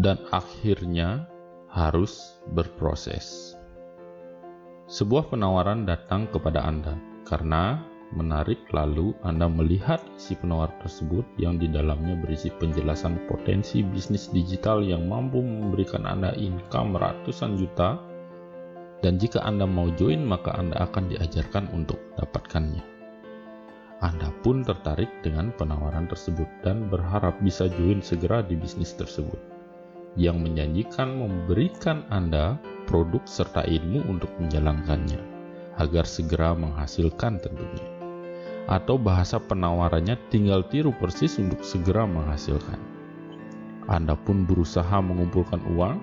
dan akhirnya harus berproses. Sebuah penawaran datang kepada Anda karena menarik lalu Anda melihat isi penawar tersebut yang di dalamnya berisi penjelasan potensi bisnis digital yang mampu memberikan Anda income ratusan juta dan jika Anda mau join maka Anda akan diajarkan untuk dapatkannya. Anda pun tertarik dengan penawaran tersebut dan berharap bisa join segera di bisnis tersebut yang menjanjikan memberikan Anda produk serta ilmu untuk menjalankannya agar segera menghasilkan tentunya atau bahasa penawarannya tinggal tiru persis untuk segera menghasilkan. Anda pun berusaha mengumpulkan uang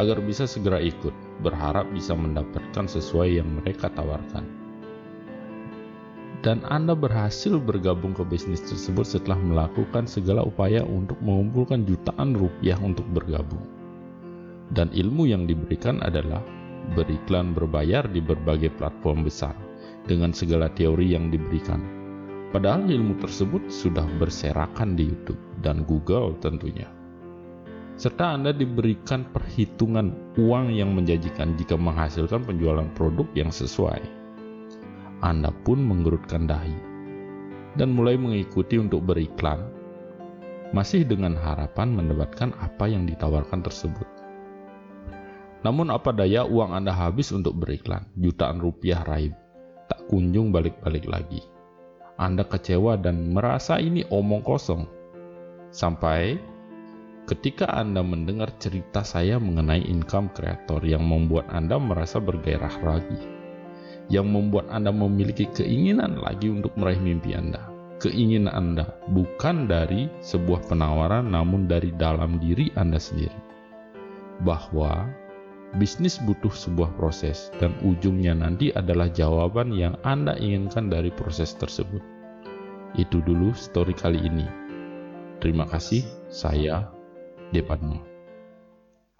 agar bisa segera ikut, berharap bisa mendapatkan sesuai yang mereka tawarkan. Dan Anda berhasil bergabung ke bisnis tersebut setelah melakukan segala upaya untuk mengumpulkan jutaan rupiah untuk bergabung. Dan ilmu yang diberikan adalah beriklan berbayar di berbagai platform besar dengan segala teori yang diberikan Padahal ilmu tersebut sudah berserakan di YouTube dan Google tentunya. Serta Anda diberikan perhitungan uang yang menjanjikan jika menghasilkan penjualan produk yang sesuai. Anda pun menggerutkan dahi dan mulai mengikuti untuk beriklan, masih dengan harapan mendapatkan apa yang ditawarkan tersebut. Namun apa daya uang Anda habis untuk beriklan, jutaan rupiah raib, tak kunjung balik-balik lagi. Anda kecewa dan merasa ini omong kosong. Sampai ketika Anda mendengar cerita saya mengenai income creator yang membuat Anda merasa bergairah lagi, yang membuat Anda memiliki keinginan lagi untuk meraih mimpi Anda. Keinginan Anda bukan dari sebuah penawaran, namun dari dalam diri Anda sendiri, bahwa bisnis butuh sebuah proses, dan ujungnya nanti adalah jawaban yang Anda inginkan dari proses tersebut. Itu dulu story kali ini. Terima kasih, saya Depadmo.